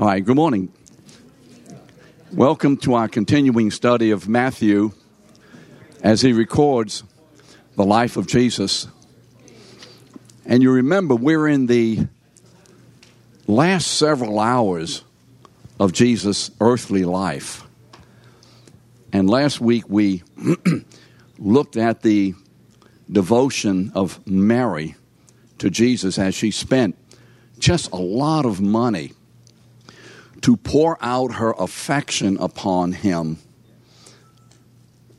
All right, good morning. Welcome to our continuing study of Matthew as he records the life of Jesus. And you remember, we're in the last several hours of Jesus' earthly life. And last week we looked at the devotion of Mary to Jesus as she spent just a lot of money to pour out her affection upon him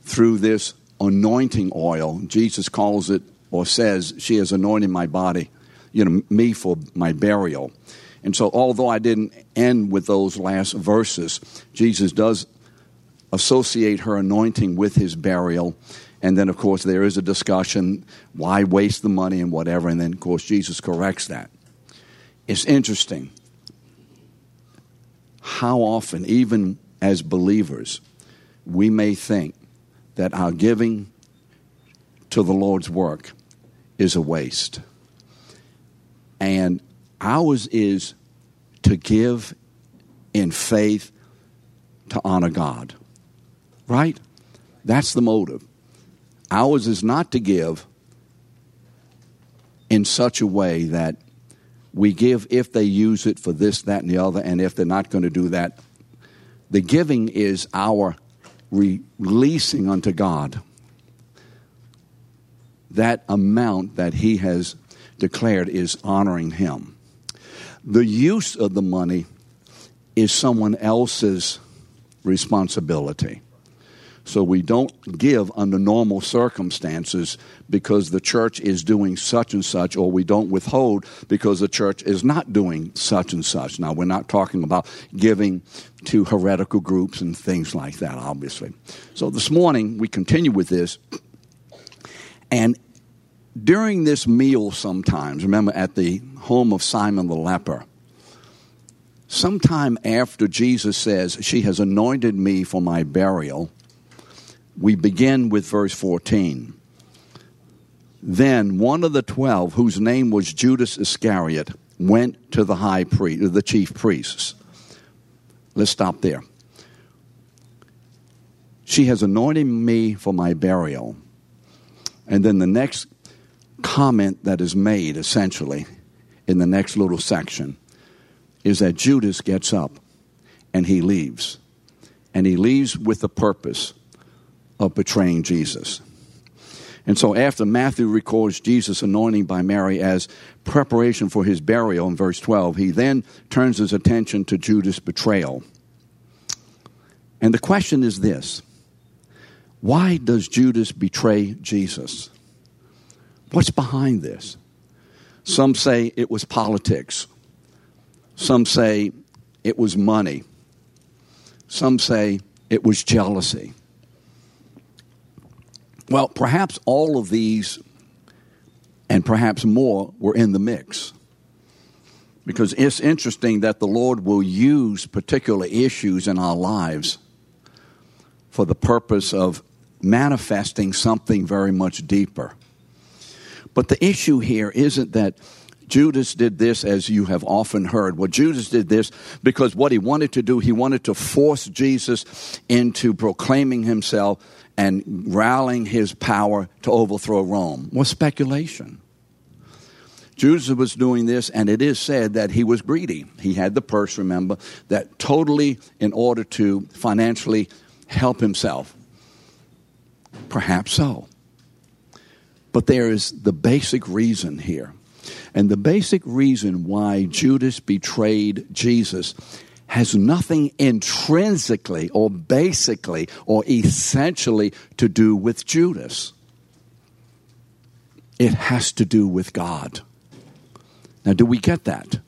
through this anointing oil. Jesus calls it or says, She has anointed my body, you know, me for my burial. And so, although I didn't end with those last verses, Jesus does associate her anointing with his burial. And then, of course, there is a discussion why waste the money and whatever. And then, of course, Jesus corrects that. It's interesting how often, even as believers, we may think that our giving to the Lord's work is a waste. And ours is to give in faith to honor God. Right? That's the motive. Ours is not to give in such a way that we give if they use it for this, that, and the other, and if they're not going to do that. The giving is our releasing unto God that amount that He has declared is honoring Him. The use of the money is someone else's responsibility. So we don't give under normal circumstances because the church is doing such and such, or we don't withhold because the church is not doing such and such. Now, we're not talking about giving to heretical groups and things like that, obviously. So this morning, we continue with this. And during this meal, sometimes, remember at the home of Simon the leper, sometime after Jesus says, She has anointed me for my burial we begin with verse 14. Then one of the twelve, whose name was Judas Iscariot, went to the high priest, the chief priests. Let's stop there. She has anointed me for my burial. And then the next comment that is made, essentially, in the next little section, is that Judas gets up and he leaves. And he leaves with a purpose of betraying Jesus. And so, after Matthew records Jesus' anointing by Mary as preparation for his burial in verse 12, he then turns his attention to Judas' betrayal. And the question is this why does Judas betray Jesus? What's behind this? Some say it was politics, some say it was money, some say it was jealousy. Well, perhaps all of these and perhaps more were in the mix. Because it's interesting that the Lord will use particular issues in our lives for the purpose of manifesting something very much deeper. But the issue here isn't that Judas did this, as you have often heard. Well, Judas did this because what he wanted to do, he wanted to force Jesus into proclaiming himself and rallying his power to overthrow Rome was speculation. Judas was doing this, and it is said that he was greedy. He had the purse, remember, that totally in order to financially help himself. Perhaps so. But there is the basic reason here. And the basic reason why Judas betrayed Jesus has nothing intrinsically or basically or essentially to do with Judas. It has to do with God. Now, do we get that?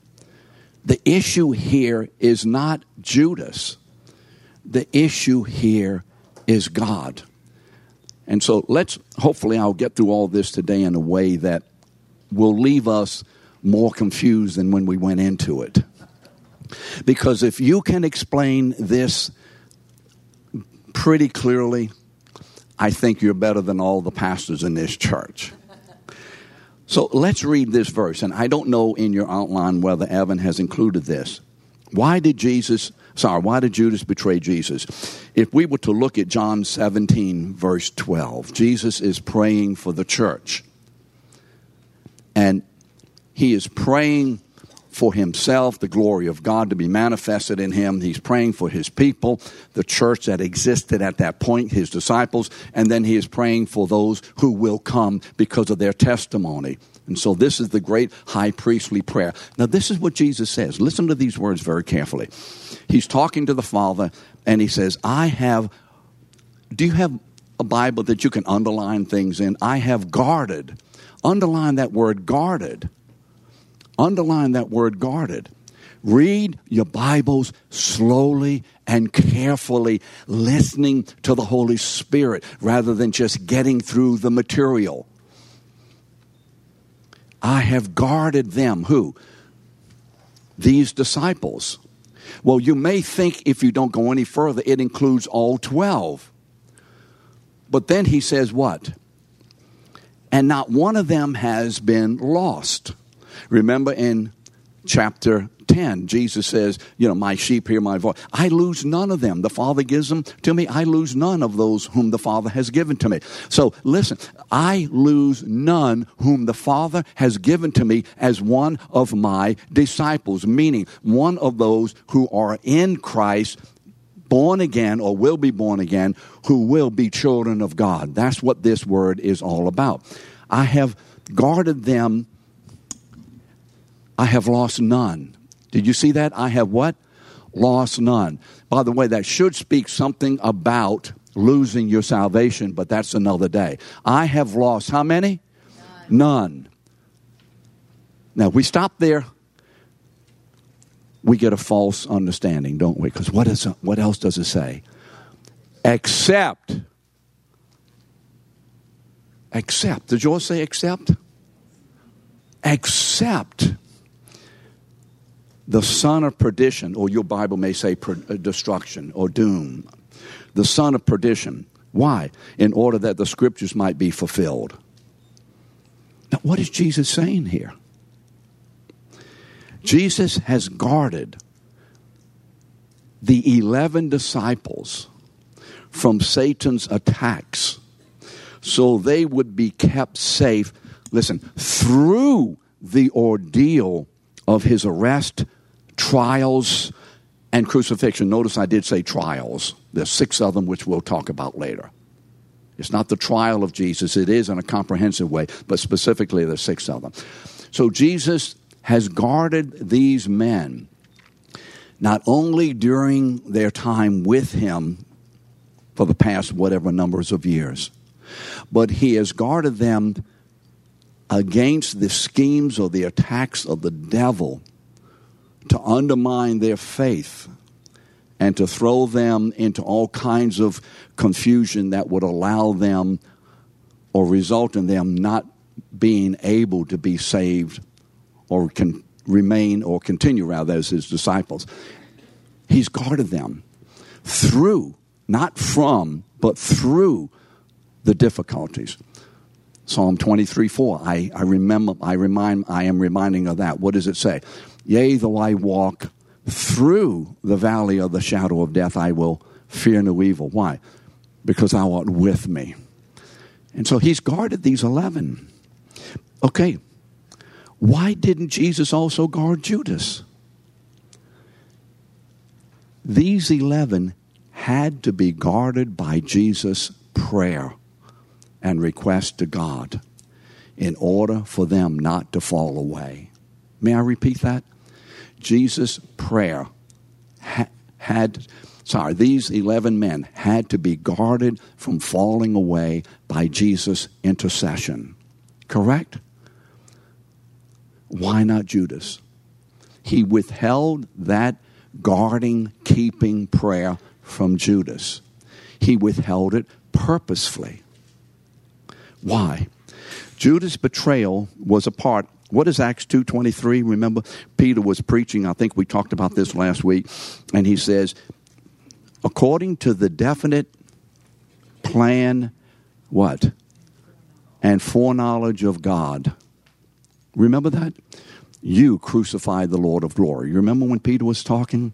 The issue here is not Judas, the issue here is God. And so let's, hopefully, I'll get through all this today in a way that will leave us more confused than when we went into it. Because if you can explain this pretty clearly, I think you're better than all the pastors in this church. So let's read this verse. And I don't know in your outline whether Evan has included this, Why did Jesus, sorry, why did Judas betray Jesus? If we were to look at John 17, verse 12, Jesus is praying for the church. And he is praying for himself, the glory of God to be manifested in him. He's praying for his people, the church that existed at that point, his disciples, and then he is praying for those who will come because of their testimony. And so this is the great high priestly prayer. Now, this is what Jesus says. Listen to these words very carefully. He's talking to the Father, and he says, I have, do you have a Bible that you can underline things in? I have guarded. Underline that word guarded Underline that word guarded. Read your Bibles slowly and carefully, listening to the Holy Spirit rather than just getting through the material. I have guarded them. Who? These disciples. Well, you may think if you don't go any further, it includes all 12. But then he says what? And not one of them has been lost. Remember in chapter 10, Jesus says, You know, my sheep hear my voice. I lose none of them. The Father gives them to me. I lose none of those whom the Father has given to me. So listen, I lose none whom the Father has given to me as one of my disciples, meaning one of those who are in Christ born again or will be born again, who will be children of God. That's what this word is all about. I have guarded them I have lost none. Did you see that? I have what? Lost none. By the way, that should speak something about losing your salvation, but that's another day. I have lost how many? None. none. Now, we stop there. We get a false understanding, don't we? Because what, is, what else does it say? Except. Except. Did yours say except? Except the son of perdition, or your Bible may say per, uh, destruction or doom. The son of perdition. Why? In order that the scriptures might be fulfilled. Now, what is Jesus saying here? Jesus has guarded the 11 disciples from Satan's attacks so they would be kept safe, listen, through the ordeal of his arrest, trials, and crucifixion. Notice I did say trials. There's six of them, which we'll talk about later. It's not the trial of Jesus, it is in a comprehensive way, but specifically, there's six of them. So Jesus has guarded these men not only during their time with him for the past whatever numbers of years, but he has guarded them against the schemes or the attacks of the devil to undermine their faith and to throw them into all kinds of confusion that would allow them or result in them not being able to be saved or can remain or continue rather as his disciples. He's guarded them through, not from, but through the difficulties. Psalm 23 4. I, I remember, I remind, I am reminding of that. What does it say? Yea, though I walk through the valley of the shadow of death, I will fear no evil. Why? Because thou art with me. And so he's guarded these 11. Okay, why didn't Jesus also guard Judas? These 11 had to be guarded by Jesus' prayer and request to God in order for them not to fall away. May I repeat that? Jesus' prayer ha- had, sorry, these 11 men had to be guarded from falling away by Jesus' intercession. Correct? Why not Judas? He withheld that guarding, keeping prayer from Judas. He withheld it purposefully. Why? Judas' betrayal was a part. What is Acts 2.23? Remember, Peter was preaching. I think we talked about this last week. And he says, according to the definite plan, what? And foreknowledge of God. Remember that? You crucified the Lord of glory. You remember when Peter was talking?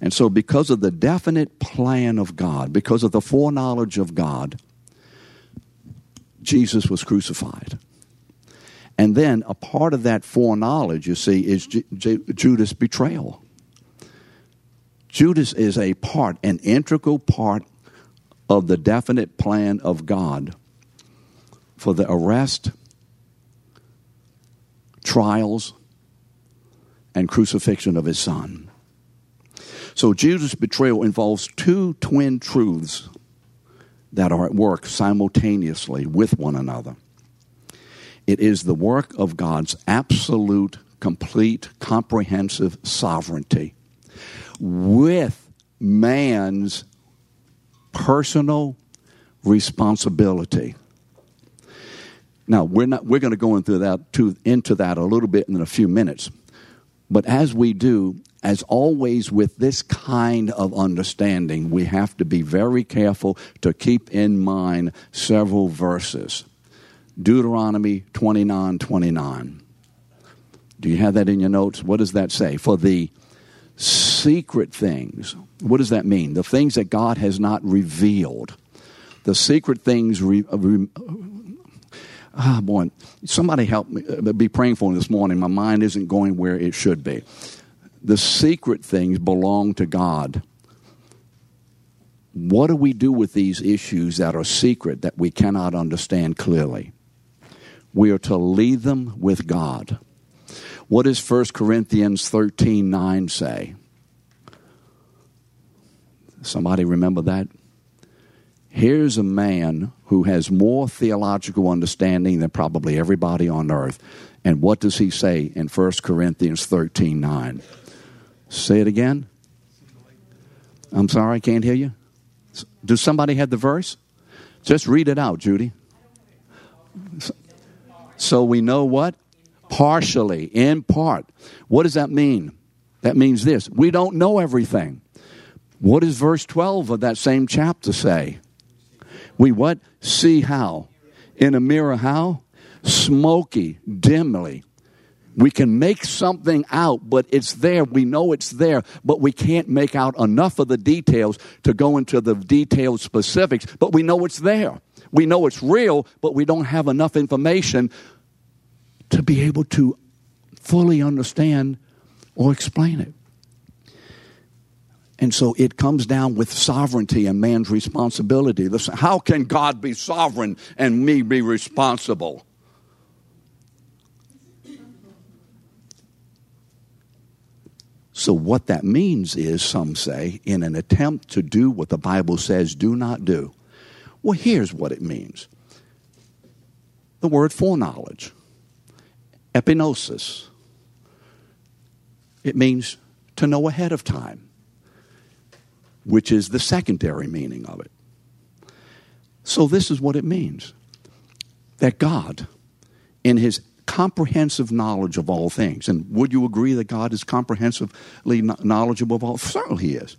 And so, because of the definite plan of God, because of the foreknowledge of God, Jesus was crucified. And then a part of that foreknowledge, you see, is J- J- Judas' betrayal. Judas is a part, an integral part of the definite plan of God for the arrest, trials, and crucifixion of his son. So Judas' betrayal involves two twin truths that are at work simultaneously with one another. It is the work of God's absolute, complete, comprehensive sovereignty with man's personal responsibility. Now, we're, not, we're going to go into that, to, into that a little bit in a few minutes. But as we do, as always with this kind of understanding, we have to be very careful to keep in mind several verses. Deuteronomy 29 29. Do you have that in your notes? What does that say? For the secret things, what does that mean? The things that God has not revealed. The secret things. Re, re, ah, boy, somebody help me. Uh, be praying for me this morning. My mind isn't going where it should be. The secret things belong to God. What do we do with these issues that are secret that we cannot understand clearly? We are to lead them with God. What does 1 Corinthians 13 9 say? Somebody remember that? Here's a man who has more theological understanding than probably everybody on earth. And what does he say in 1 Corinthians 13 9? Say it again. I'm sorry, I can't hear you. Does somebody have the verse? Just read it out, Judy. So we know what? Partially, in part. What does that mean? That means this we don't know everything. What does verse 12 of that same chapter say? We what? See how? In a mirror, how? Smoky, dimly. We can make something out, but it's there. We know it's there, but we can't make out enough of the details to go into the detailed specifics, but we know it's there. We know it's real, but we don't have enough information to be able to fully understand or explain it. And so it comes down with sovereignty and man's responsibility. How can God be sovereign and me be responsible? So, what that means is, some say, in an attempt to do what the Bible says do not do. Well, here's what it means the word foreknowledge, epignosis. It means to know ahead of time, which is the secondary meaning of it. So, this is what it means that God, in his comprehensive knowledge of all things. And would you agree that God is comprehensively knowledgeable of all? Certainly He is.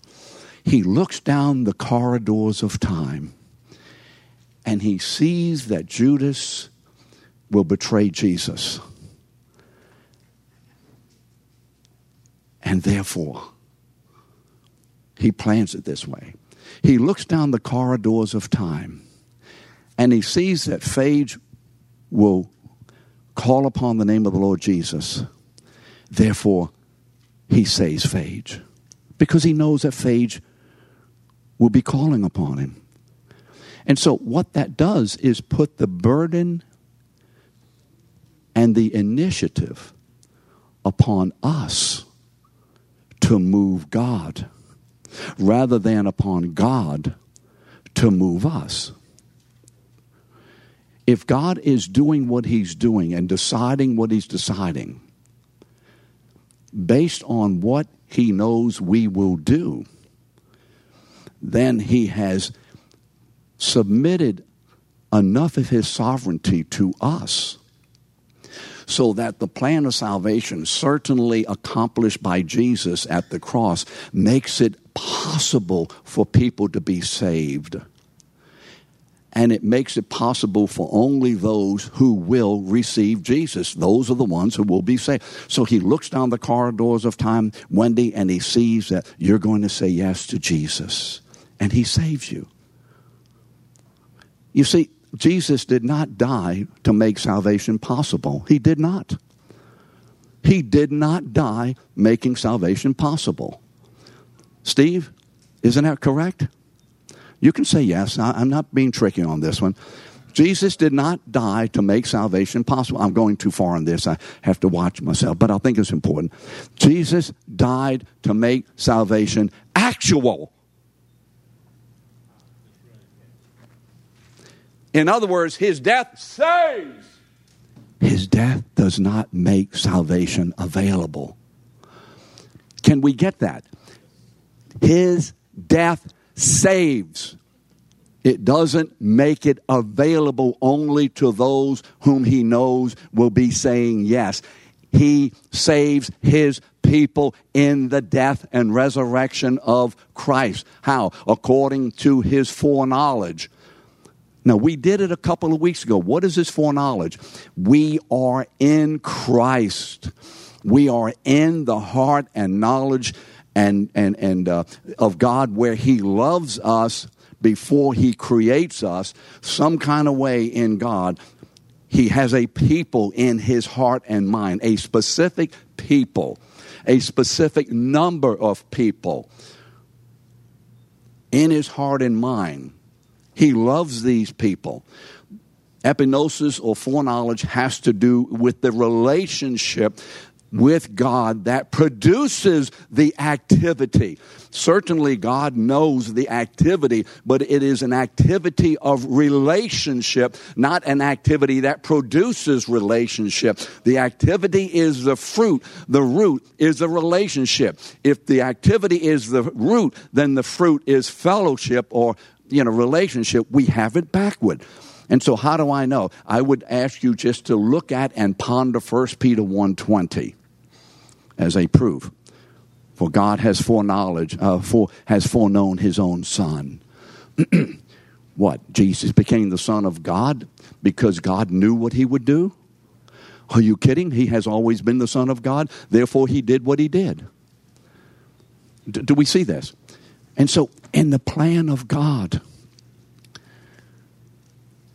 He looks down the corridors of time and he sees that Judas will betray Jesus. And therefore, he plans it this way. He looks down the corridors of time and he sees that Phage will call upon the name of the Lord Jesus. Therefore, he saves Phage because he knows that Phage will be calling upon him. And so, what that does is put the burden and the initiative upon us to move God rather than upon God to move us. If God is doing what He's doing and deciding what He's deciding based on what He knows we will do, then He has submitted enough of His sovereignty to us so that the plan of salvation, certainly accomplished by Jesus at the cross, makes it possible for people to be saved and it makes it possible for only those who will receive Jesus. Those are the ones who will be saved. So he looks down the corridors of time, Wendy, and he sees that you're going to say yes to Jesus, and he saves you. You see, Jesus did not die to make salvation possible. He did not. He did not die making salvation possible. Steve, isn't that correct? You can say yes. I, am not being tricky on this one. Jesus did not die to make salvation possible. I'm going too far on this. I have to watch myself, but I think it's important. Jesus died to make salvation actual. In other words, his death saves. His death does not make salvation available. Can we get that? His death saves. It doesn't make it available only to those whom he knows will be saying yes. He saves his people in the death and resurrection of Christ. How? According to his foreknowledge. Now, we did it a couple of weeks ago. What is this foreknowledge? We are in Christ. We are in the heart and knowledge and, and, and uh, of God where He loves us before He creates us, some kind of way in God. He has a people in His heart and mind, a specific people, a specific number of people in His heart and mind. He loves these people. Epignosis or foreknowledge has to do with the relationship with God that produces the activity. Certainly, God knows the activity, but it is an activity of relationship, not an activity that produces relationship. The activity is the fruit, the root is the relationship. If the activity is the root, then the fruit is fellowship or you know relationship. We have it backward. And so how do I know? I would ask you just to look at and ponder 1 Peter 120 as a proof. For God has foreknowledge, uh, for, has foreknown his own Son. what? Jesus became the Son of God because God knew what he would do? Are you kidding? He has always been the Son of God, therefore he did what he did. D- do we see this? And so, in the plan of God,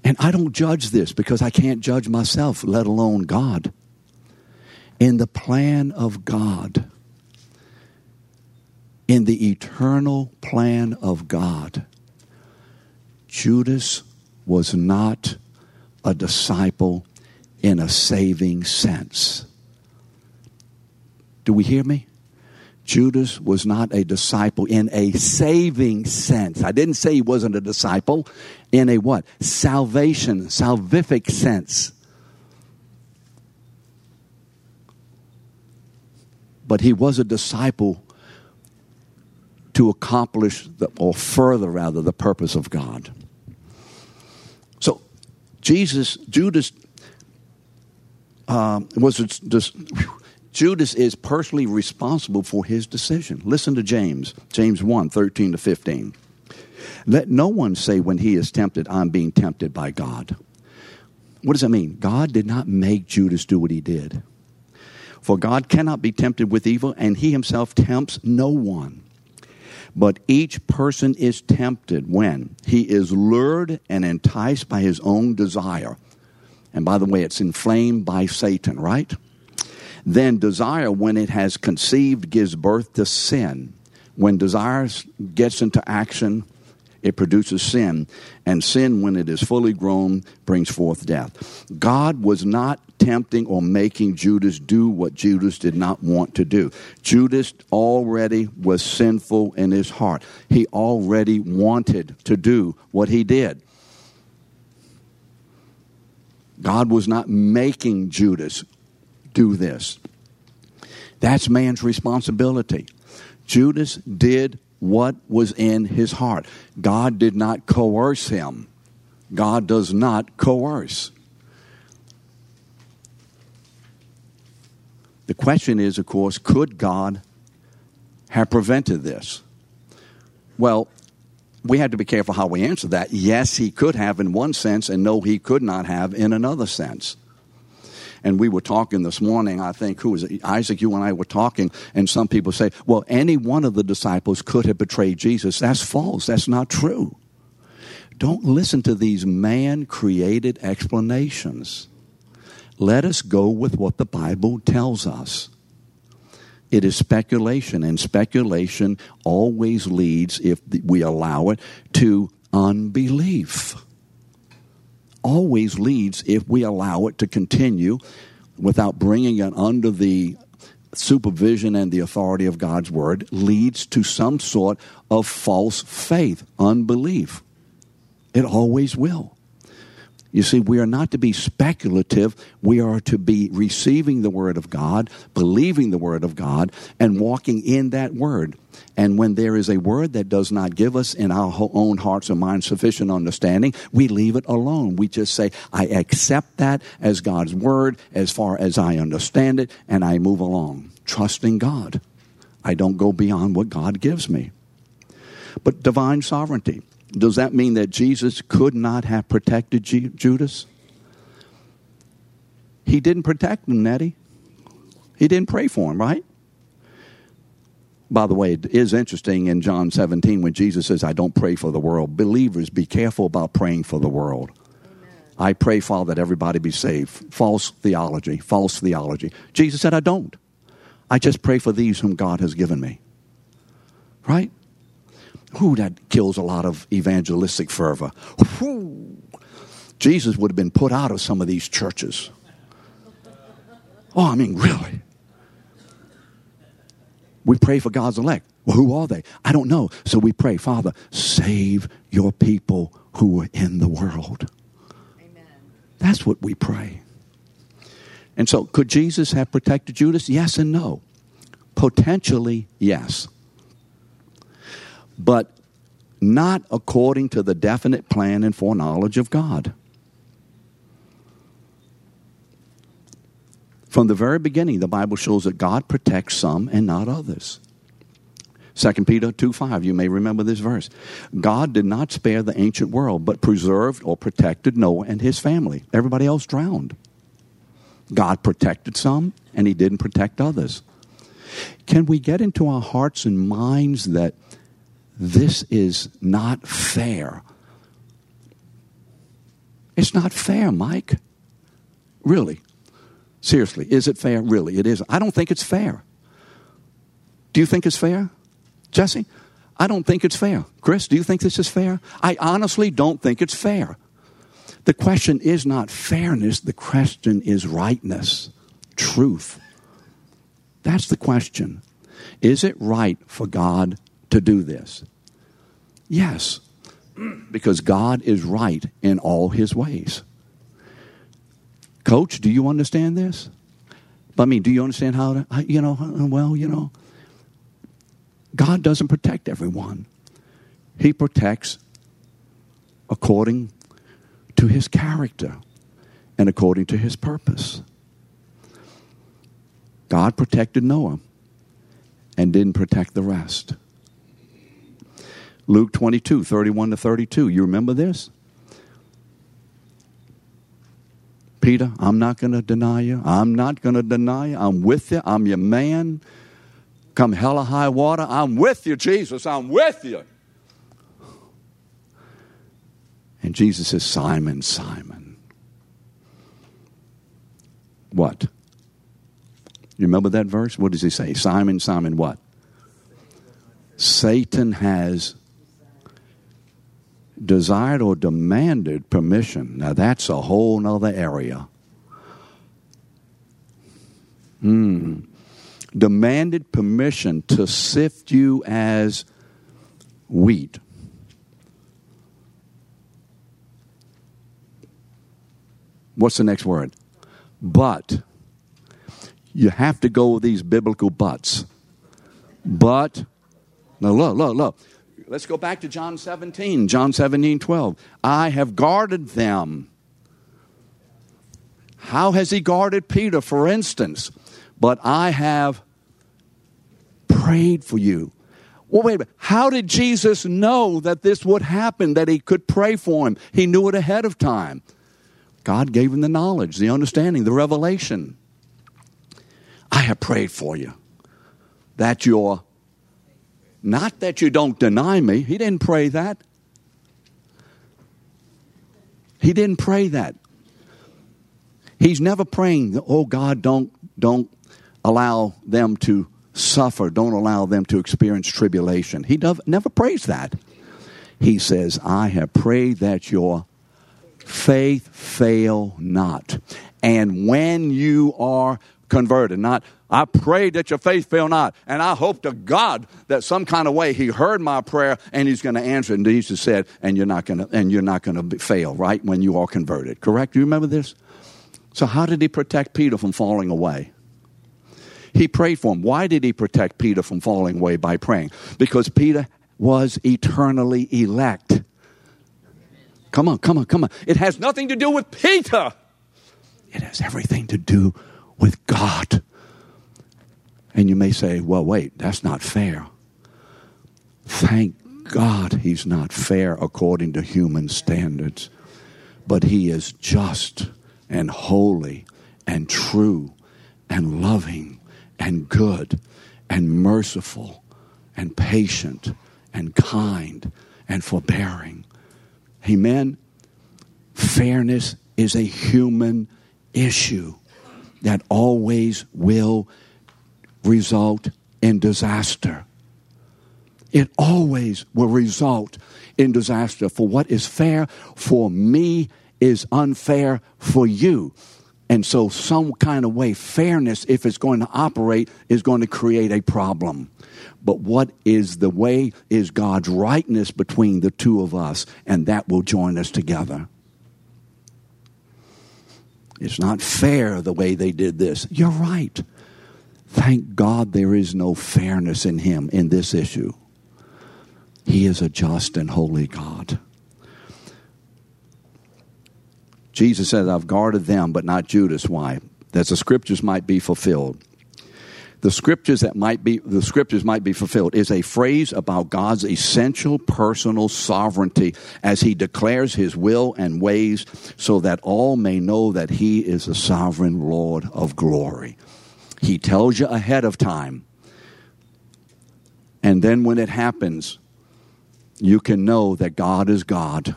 and I don't judge this because I can't judge myself, let alone God in the plan of God, in the eternal plan of God, Judas was not a disciple in a saving sense. Do we hear me? Judas was not a disciple in a saving sense. I didn't say he wasn't a disciple in a what? Salvation, salvific sense. but he was a disciple to accomplish the, or further rather the purpose of God. So Jesus, Judas uh, was just, Judas is personally responsible for his decision. Listen to James, James 1, 13 to 15. Let no one say when he is tempted, I'm being tempted by God. What does that mean? God did not make Judas do what he did. For God cannot be tempted with evil, and he himself tempts no one. But each person is tempted when he is lured and enticed by his own desire. And by the way, it's inflamed by Satan, right? Then desire, when it has conceived, gives birth to sin. When desire gets into action, it produces sin. And sin, when it is fully grown, brings forth death. God was not tempting or making Judas do what Judas did not want to do. Judas already was sinful in his heart, he already wanted to do what he did. God was not making Judas do this. That's man's responsibility. Judas did what was in his heart. God did not coerce him. God does not coerce. The question is, of course, could God have prevented this? Well, we have to be careful how we answer that. Yes, he could have in one sense, and no, he could not have in another sense. And we were talking this morning, I think, who was it? Isaac, you and I were talking, and some people say, well, any one of the disciples could have betrayed Jesus. That's false. That's not true. Don't listen to these man created explanations. Let us go with what the Bible tells us. It is speculation, and speculation always leads, if we allow it, to unbelief. Always leads, if we allow it to continue without bringing it under the supervision and the authority of God's word, leads to some sort of false faith, unbelief. It always will. You see, we are not to be speculative. We are to be receiving the Word of God, believing the Word of God, and walking in that Word. And when there is a Word that does not give us in our own hearts and minds sufficient understanding, we leave it alone. We just say, I accept that as God's Word as far as I understand it, and I move along, trusting God. I don't go beyond what God gives me. But divine sovereignty does that mean that Jesus could not have protected G- Judas? He didn't protect him, Nettie. He didn't pray for him, right? By the way, it is interesting in John 17 when Jesus says, I don't pray for the world. Believers, be careful about praying for the world. Amen. I pray, Father, that everybody be saved. False theology, false theology. Jesus said, I don't. I just pray for these whom God has given me. Right? Who that kills a lot of evangelistic fervor. Whew. Jesus would have been put out of some of these churches. Oh, I mean, really. We pray for God's elect. Well, who are they? I don't know. So we pray, Father, save your people who are in the world. Amen. That's what we pray. And so, could Jesus have protected Judas? Yes and no. Potentially, yes but not according to the definite plan and foreknowledge of God. From the very beginning, the Bible shows that God protects some and not others. 2 Peter 2 5, you may remember this verse. God did not spare the ancient world, but preserved or protected Noah and his family. Everybody else drowned. God protected some, and he didn't protect others. Can we get into our hearts and minds that this is not fair. It's not fair, Mike. Really. Seriously, is it fair? Really, it is. I don't think it's fair. Do you think it's fair? Jesse? I don't think it's fair. Chris, do you think this is fair? I honestly don't think it's fair. The question is not fairness, the question is rightness, truth. That's the question. Is it right for God to do this? Yes, because God is right in all his ways. Coach, do you understand this? I mean, do you understand how to, you know, uh, well, you know, God doesn't protect everyone. He protects according to his character and according to his purpose. God protected Noah and didn't protect the rest. Luke 22, 31 to 32. You remember this? Peter, I'm not going to deny you. I'm not going to deny you. I'm with you. I'm your man. Come hell or high water. I'm with you, Jesus. I'm with you. And Jesus says, Simon, Simon. What? You remember that verse? What does he say? Simon, Simon, what? Satan has desired or demanded permission. Now that's a whole nother area. Hmm. Demanded permission to sift you as wheat. What's the next word? But. You have to go with these biblical buts. But, now look, look, look. Let's go back to John 17, John 17, 12. I have guarded them. How has he guarded Peter, for instance? But I have prayed for you. Well, wait a minute. How did Jesus know that this would happen, that he could pray for him? He knew it ahead of time. God gave him the knowledge, the understanding, the revelation. I have prayed for you that you're, not that you don't deny me. He didn't pray that. He didn't pray that. He's never praying, oh God, don't, don't allow them to suffer. Don't allow them to experience tribulation. He never prays that. He says, I have prayed that your faith fail not. And when you are converted, not, I prayed that your faith fail not. And I hope to God that some kind of way he heard my prayer and he's going to answer. And Jesus said, and you're not going to, and you're not going to fail, right? When you are converted. Correct? Do you remember this? So how did he protect Peter from falling away? He prayed for him. Why did he protect Peter from falling away by praying? Because Peter was eternally elect. Come on, come on, come on. It has nothing to do with Peter, it has everything to do with God. And you may say, well, wait, that's not fair. Thank God he's not fair according to human standards, but he is just and holy and true and loving and good and merciful and patient and kind and forbearing. Amen. Fairness is a human issue that always will result in disaster. It always will result in disaster. For what is fair for me is unfair for you. And so, some kind of way, fairness, if it's going to operate, is going to create a problem. But what is the way is God's rightness between the two of us, and that will join us together. It's not fair the way they did this. You're right. Thank God there is no fairness in Him in this issue. He is a just and holy God. Jesus says, I've guarded them, but not Judas. Why? That the scriptures might be fulfilled. The scriptures that might be the scriptures might be fulfilled is a phrase about God's essential personal sovereignty as he declares his will and ways so that all may know that he is the sovereign Lord of glory. He tells you ahead of time. And then when it happens, you can know that God is God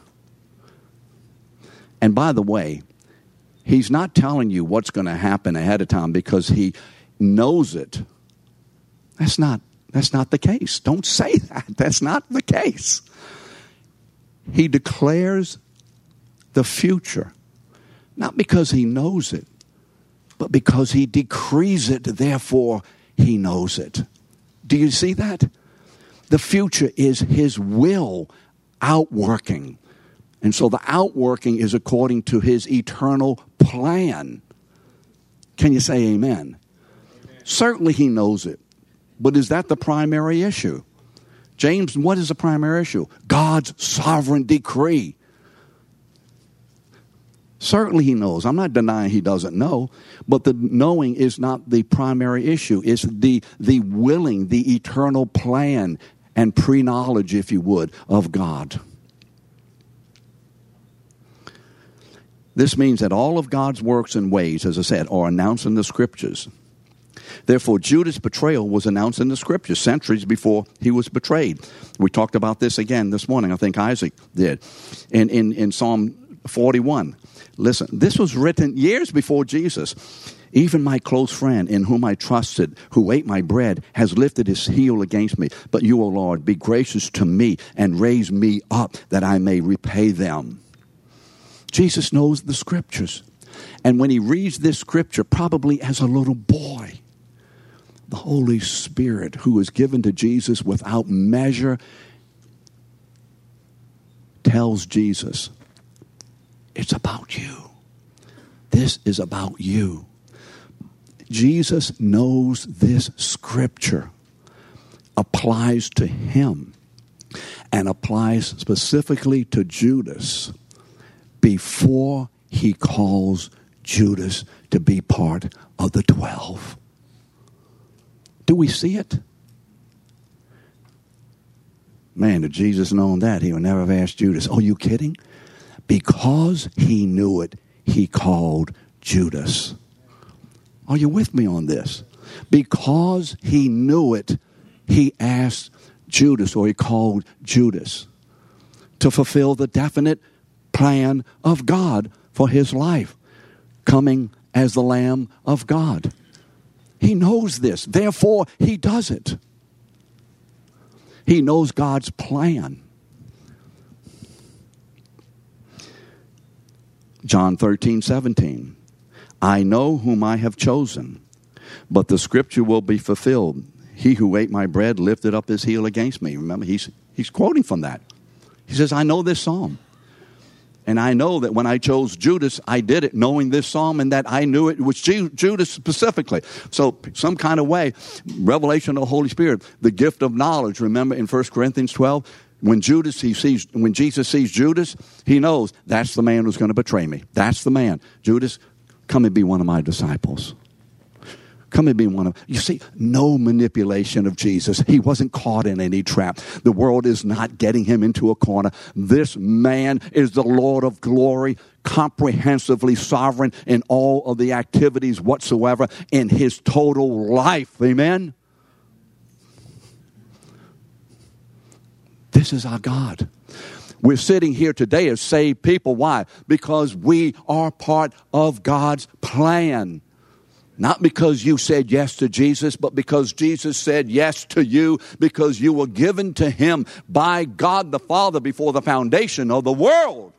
and by the way, he's not telling you what's going to happen ahead of time because he knows it. That's not that's not the case. Don't say that. That's not the case. He declares the future not because he knows it, but because he decrees it, therefore he knows it. Do you see that? The future is his will outworking. And so the outworking is according to his eternal plan. Can you say amen? amen? Certainly he knows it. But is that the primary issue? James, what is the primary issue? God's sovereign decree. Certainly he knows. I'm not denying he doesn't know, but the knowing is not the primary issue. It's the, the willing, the eternal plan and pre knowledge, if you would, of God. This means that all of God's works and ways, as I said, are announced in the scriptures. Therefore, Judas' betrayal was announced in the scriptures centuries before he was betrayed. We talked about this again this morning. I think Isaac did. In, in, in Psalm 41. Listen, this was written years before Jesus. Even my close friend, in whom I trusted, who ate my bread, has lifted his heel against me. But you, O Lord, be gracious to me and raise me up that I may repay them. Jesus knows the scriptures. And when he reads this scripture, probably as a little boy, the Holy Spirit, who is given to Jesus without measure, tells Jesus, It's about you. This is about you. Jesus knows this scripture applies to him and applies specifically to Judas before he calls Judas to be part of the 12. Do we see it? Man, if Jesus known that, he would never have asked Judas. Are you kidding? Because he knew it, he called Judas. Are you with me on this? Because he knew it, he asked Judas, or he called Judas, to fulfill the definite plan of God for his life, coming as the Lamb of God. He knows this, therefore, he does it. He knows God's plan. John 13, 17. I know whom I have chosen, but the scripture will be fulfilled. He who ate my bread lifted up his heel against me. Remember, he's, he's quoting from that. He says, I know this psalm. And I know that when I chose Judas, I did it knowing this psalm and that I knew it was Judas specifically. So, some kind of way, revelation of the Holy Spirit, the gift of knowledge. Remember in 1 Corinthians 12, when Judas he sees when Jesus sees Judas, he knows that's the man who's going to betray me. That's the man. Judas, come and be one of my disciples. Come and be one of you see no manipulation of Jesus. He wasn't caught in any trap. The world is not getting him into a corner. This man is the Lord of glory, comprehensively sovereign in all of the activities whatsoever in his total life. Amen. This is our God. We're sitting here today as saved people. Why? Because we are part of God's plan. Not because you said yes to Jesus, but because Jesus said yes to you, because you were given to Him by God the Father before the foundation of the world.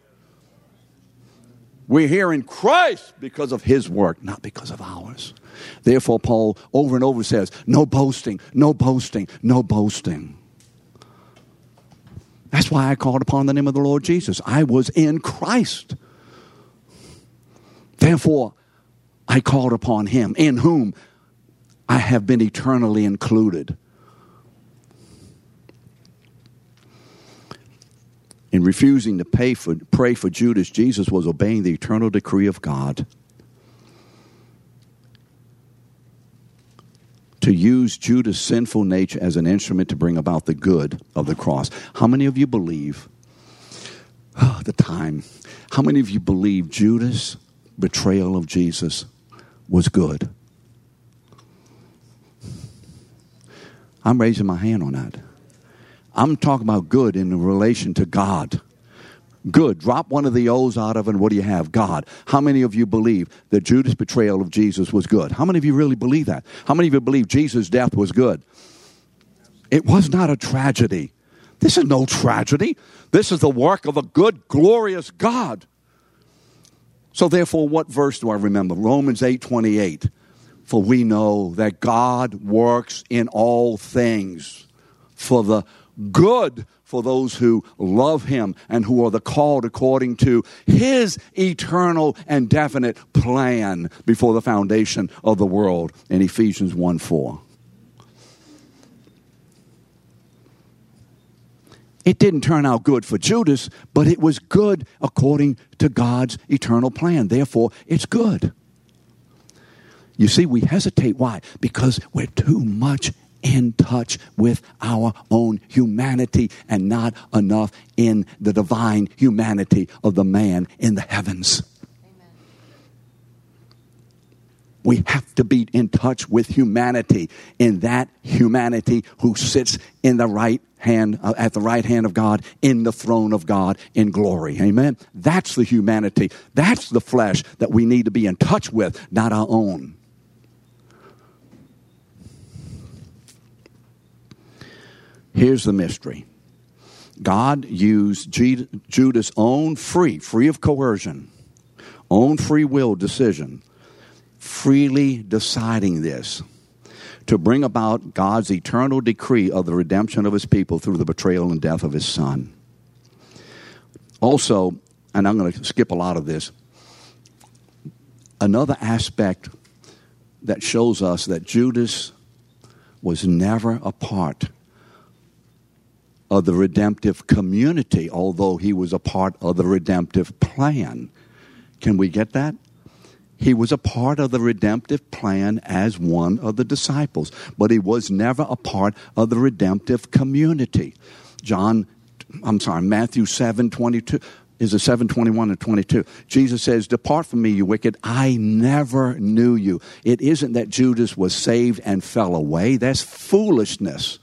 We're here in Christ because of His work, not because of ours. Therefore, Paul over and over says, No boasting, no boasting, no boasting. Why I called upon the name of the Lord Jesus. I was in Christ. Therefore, I called upon him, in whom I have been eternally included. In refusing to pay for, pray for Judas, Jesus was obeying the eternal decree of God to use Judas' sinful nature as an instrument to bring about the good of the cross. How many of you believe? Oh, the time. How many of you believe Judas' betrayal of Jesus was good. I'm raising my hand on that. I'm talking about good in relation to God. Good. Drop one of the O's out of it, and what do you have? God. How many of you believe that Judas' betrayal of Jesus was good? How many of you really believe that? How many of you believe Jesus' death was good? It was not a tragedy. This is no tragedy. This is the work of a good, glorious God. So therefore, what verse do I remember? Romans 8 28. For we know that God works in all things for the good for those who love him and who are the called according to his eternal and definite plan before the foundation of the world in Ephesians 1 4. It didn't turn out good for Judas, but it was good according to God's eternal plan. Therefore, it's good. You see, we hesitate. Why? Because we're too much in touch with our own humanity and not enough in the divine humanity of the man in the heavens. We have to be in touch with humanity, in that humanity who sits in the right hand, uh, at the right hand of God, in the throne of God in glory. Amen. That's the humanity. That's the flesh that we need to be in touch with, not our own. Here's the mystery. God used Judas' own free, free of coercion, own free will decision freely deciding this to bring about God's eternal decree of the redemption of his people through the betrayal and death of his son. Also, and I'm going to skip a lot of this, another aspect that shows us that Judas was never a part of the redemptive community, although he was a part of the redemptive plan. Can we get that? He was a part of the redemptive plan as one of the disciples, but he was never a part of the redemptive community. John, I'm sorry, Matthew 7 22 is it 721 and 22 jesus says depart from me you wicked i never knew you it isn't that judas was saved and fell away that's foolishness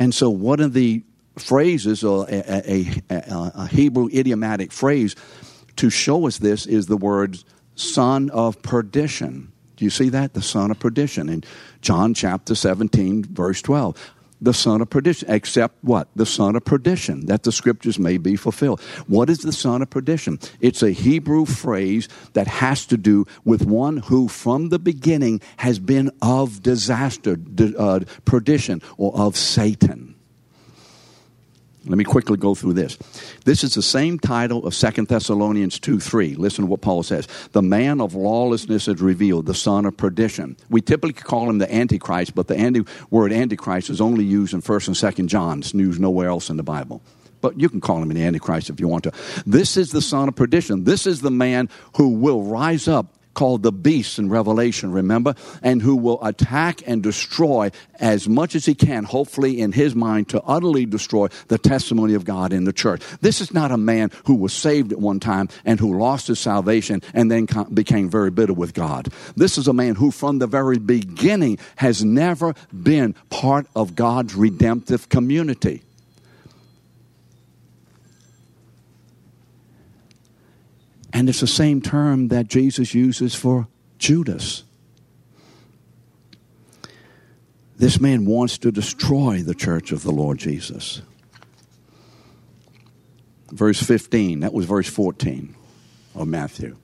and so one of the phrases a, a, a, a hebrew idiomatic phrase to show us this is the word son of perdition. Do you see that? The son of perdition in john chapter 17 verse 12 the son of perdition, except what? The son of perdition, that the scriptures may be fulfilled. What is the son of perdition? It's a Hebrew phrase that has to do with one who from the beginning has been of disaster, uh, perdition, or of Satan. Let me quickly go through this. This is the same title of 2 Thessalonians 2 3. Listen to what Paul says. The man of lawlessness is revealed, the son of perdition. We typically call him the Antichrist, but the anti- word Antichrist is only used in 1st and 2nd John. It's used nowhere else in the Bible. But you can call him the Antichrist if you want to. This is the son of perdition. This is the man who will rise up called the beast in Revelation, remember? And who will attack and destroy as much as he can, hopefully in his mind, to utterly destroy the testimony of God in the church. This is not a man who was saved at one time and who lost his salvation and then became very bitter with God. This is a man who, from the very beginning, has never been part of God's redemptive community. And it's the same term that Jesus uses for Judas. This man wants to destroy the church of the Lord Jesus. Verse 15, that was verse 14 of Matthew.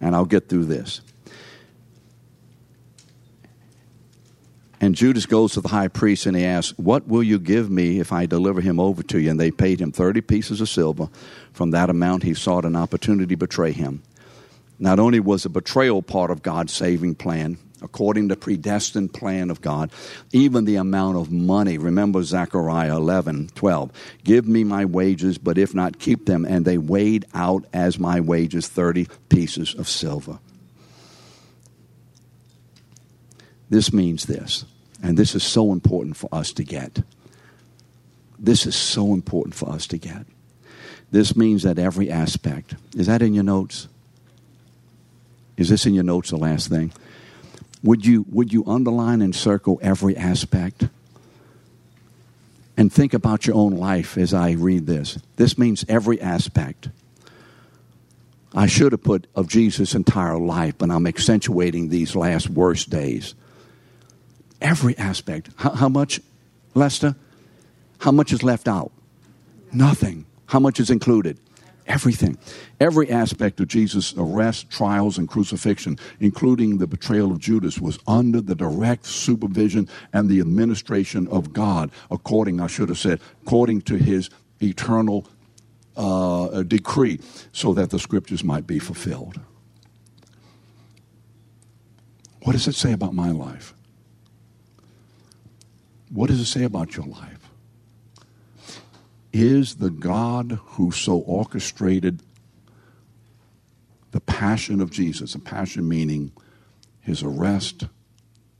And I'll get through this. And Judas goes to the high priest and he asks, What will you give me if I deliver him over to you? And they paid him 30 pieces of silver. From that amount, he sought an opportunity to betray him. Not only was the betrayal part of God's saving plan, according to predestined plan of God, even the amount of money. Remember Zechariah 11, 12. Give me my wages, but if not, keep them. And they weighed out as my wages 30 pieces of silver. This means this, and this is so important for us to get. This is so important for us to get. This means that every aspect, is that in your notes? Is this in your notes, the last thing? Would you, would you underline and circle every aspect? And think about your own life as I read this. This means every aspect. I should have put of Jesus' entire life, but I'm accentuating these last worst days. Every aspect. How, how much, Lester? How much is left out? Nothing. How much is included? Everything. Every aspect of Jesus' arrest, trials, and crucifixion, including the betrayal of Judas, was under the direct supervision and the administration of God, according, I should have said, according to his eternal uh, decree, so that the scriptures might be fulfilled. What does it say about my life? What does it say about your life? Is the God who so orchestrated the passion of Jesus, a passion meaning his arrest,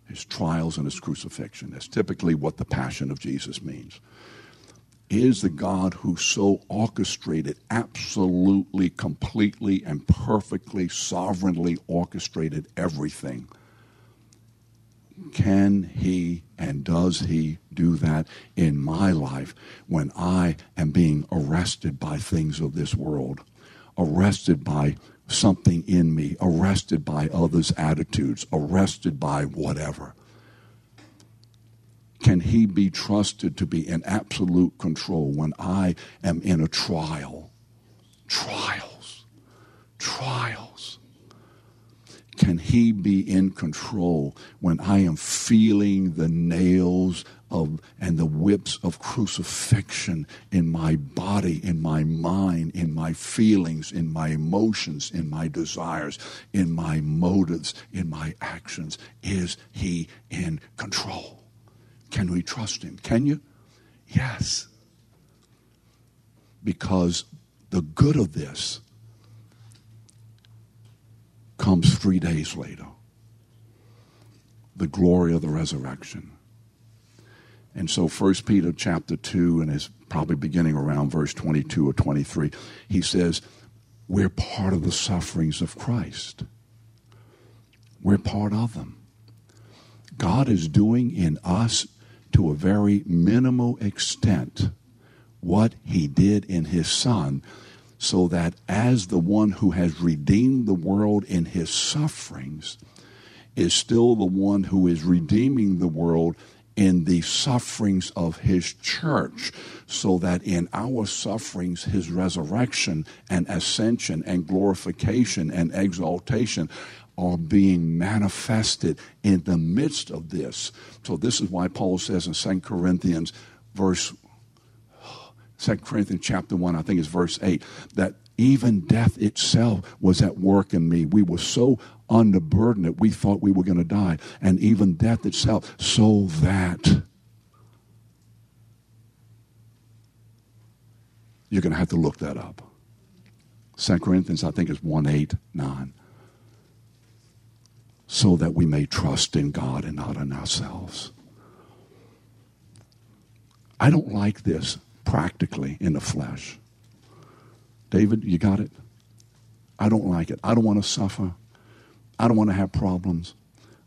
his trials, and his crucifixion. That's typically what the passion of Jesus means. Is the God who so orchestrated, absolutely, completely, and perfectly, sovereignly orchestrated everything can he and does he do that in my life when I am being arrested by things of this world, arrested by something in me, arrested by others' attitudes, arrested by whatever? Can he be trusted to be in absolute control when I am in a trial? Trials. Trials can He be in control when I am feeling the nails of and the whips of crucifixion in my body, in my mind, in my feelings, in my emotions, in my desires, in my motives, in my actions? Is He in control? Can we trust Him? Can you? Yes. Because the good of this comes three days later. The glory of the resurrection. And so First Peter chapter 2, and is probably beginning around verse 22 or 23, he says, We're part of the sufferings of Christ. We're part of them. God is doing in us to a very minimal extent what he did in his son, so that as the one who has redeemed the world in his sufferings is still the one who is redeeming the world in the sufferings of his church, so that in our sufferings, his resurrection and ascension and glorification and exaltation are being manifested in the midst of this. So this is why Paul says in 2 Corinthians verse 2 Corinthians chapter 1, I think it's verse 8, that even death itself was at work in me. We were so under burden that we thought we were going to die. And even death itself, so that you're going to have to look that up. 2 Corinthians, I think, is 1 8, 9 so that we may trust in God and not in ourselves. I don't like this practically in the flesh. David, you got it? I don't like it. I don't want to suffer. I don't want to have problems.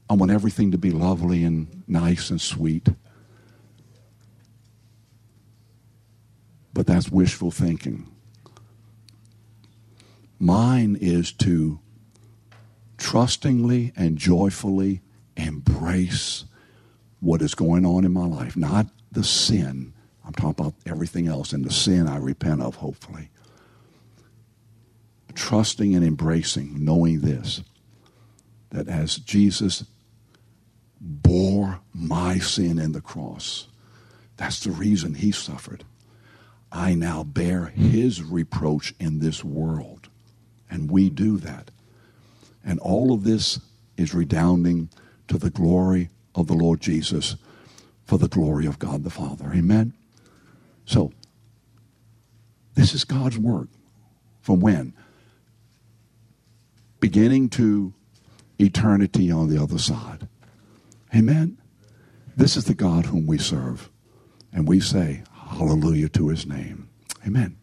I want everything to be lovely and nice and sweet. But that's wishful thinking. Mine is to trustingly and joyfully embrace what is going on in my life, not the sin. I'm talking about everything else and the sin I repent of, hopefully. Trusting and embracing, knowing this, that as Jesus bore my sin in the cross, that's the reason he suffered. I now bear his reproach in this world. And we do that. And all of this is redounding to the glory of the Lord Jesus for the glory of God the Father. Amen? So, this is God's work. From when? Beginning to eternity on the other side. Amen? This is the God whom we serve. And we say, Hallelujah to his name. Amen.